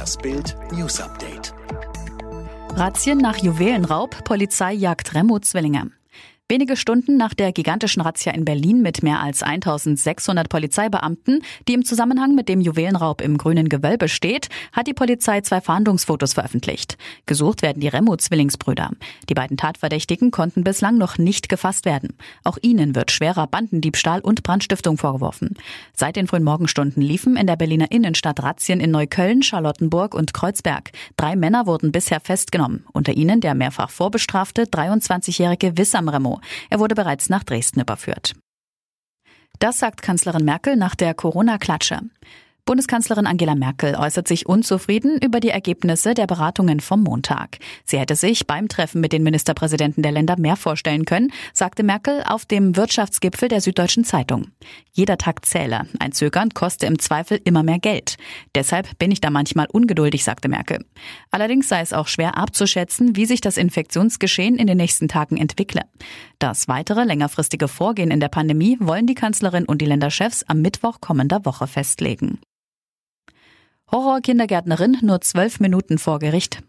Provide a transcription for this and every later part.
Das Bild News Update. Razzien nach Juwelenraub, Polizei jagt Remo-Zwillinge. Wenige Stunden nach der gigantischen Razzia in Berlin mit mehr als 1600 Polizeibeamten, die im Zusammenhang mit dem Juwelenraub im grünen Gewölbe steht, hat die Polizei zwei Fahndungsfotos veröffentlicht. Gesucht werden die Remo-Zwillingsbrüder. Die beiden Tatverdächtigen konnten bislang noch nicht gefasst werden. Auch ihnen wird schwerer Bandendiebstahl und Brandstiftung vorgeworfen. Seit den frühen Morgenstunden liefen in der Berliner Innenstadt Razzien in Neukölln, Charlottenburg und Kreuzberg. Drei Männer wurden bisher festgenommen. Unter ihnen der mehrfach vorbestrafte 23-jährige Wissam Remo. Er wurde bereits nach Dresden überführt. Das sagt Kanzlerin Merkel nach der Corona-Klatsche. Bundeskanzlerin Angela Merkel äußert sich unzufrieden über die Ergebnisse der Beratungen vom Montag. Sie hätte sich beim Treffen mit den Ministerpräsidenten der Länder mehr vorstellen können, sagte Merkel auf dem Wirtschaftsgipfel der Süddeutschen Zeitung. Jeder Tag zähle. Ein Zögern koste im Zweifel immer mehr Geld. Deshalb bin ich da manchmal ungeduldig, sagte Merkel. Allerdings sei es auch schwer abzuschätzen, wie sich das Infektionsgeschehen in den nächsten Tagen entwickle. Das weitere längerfristige Vorgehen in der Pandemie wollen die Kanzlerin und die Länderchefs am Mittwoch kommender Woche festlegen. Horrorkindergärtnerin nur zwölf Minuten vor Gericht.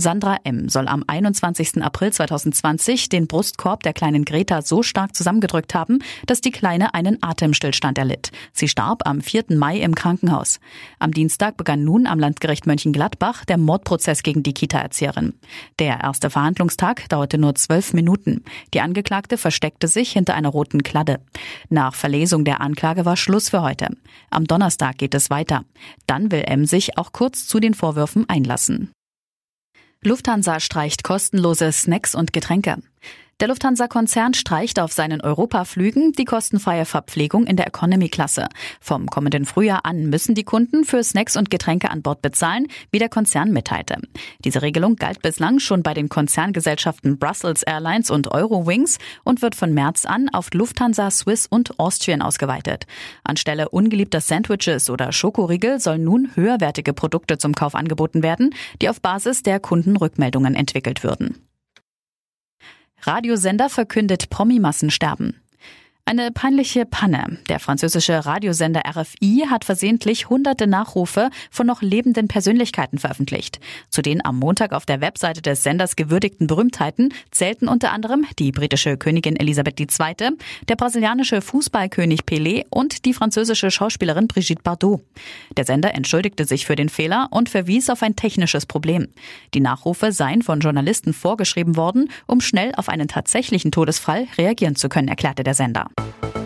Sandra M. soll am 21. April 2020 den Brustkorb der kleinen Greta so stark zusammengedrückt haben, dass die Kleine einen Atemstillstand erlitt. Sie starb am 4. Mai im Krankenhaus. Am Dienstag begann nun am Landgericht Mönchengladbach der Mordprozess gegen die Kita-Erzieherin. Der erste Verhandlungstag dauerte nur zwölf Minuten. Die Angeklagte versteckte sich hinter einer roten Kladde. Nach Verlesung der Anklage war Schluss für heute. Am Donnerstag geht es weiter. Dann will M sich auch kurz zu den Vorwürfen einlassen. Lufthansa streicht kostenlose Snacks und Getränke. Der Lufthansa-Konzern streicht auf seinen Europaflügen die kostenfreie Verpflegung in der Economy-Klasse. Vom kommenden Frühjahr an müssen die Kunden für Snacks und Getränke an Bord bezahlen, wie der Konzern mitteilte. Diese Regelung galt bislang schon bei den Konzerngesellschaften Brussels Airlines und Eurowings und wird von März an auf Lufthansa, Swiss und Austrian ausgeweitet. Anstelle ungeliebter Sandwiches oder Schokoriegel sollen nun höherwertige Produkte zum Kauf angeboten werden, die auf Basis der Kundenrückmeldungen entwickelt würden. Radiosender verkündet Promi-Massensterben. Eine peinliche Panne. Der französische Radiosender RFI hat versehentlich hunderte Nachrufe von noch lebenden Persönlichkeiten veröffentlicht. Zu den am Montag auf der Webseite des Senders gewürdigten Berühmtheiten zählten unter anderem die britische Königin Elisabeth II., der brasilianische Fußballkönig Pelé und die französische Schauspielerin Brigitte Bardot. Der Sender entschuldigte sich für den Fehler und verwies auf ein technisches Problem. Die Nachrufe seien von Journalisten vorgeschrieben worden, um schnell auf einen tatsächlichen Todesfall reagieren zu können, erklärte der Sender. gmail.com.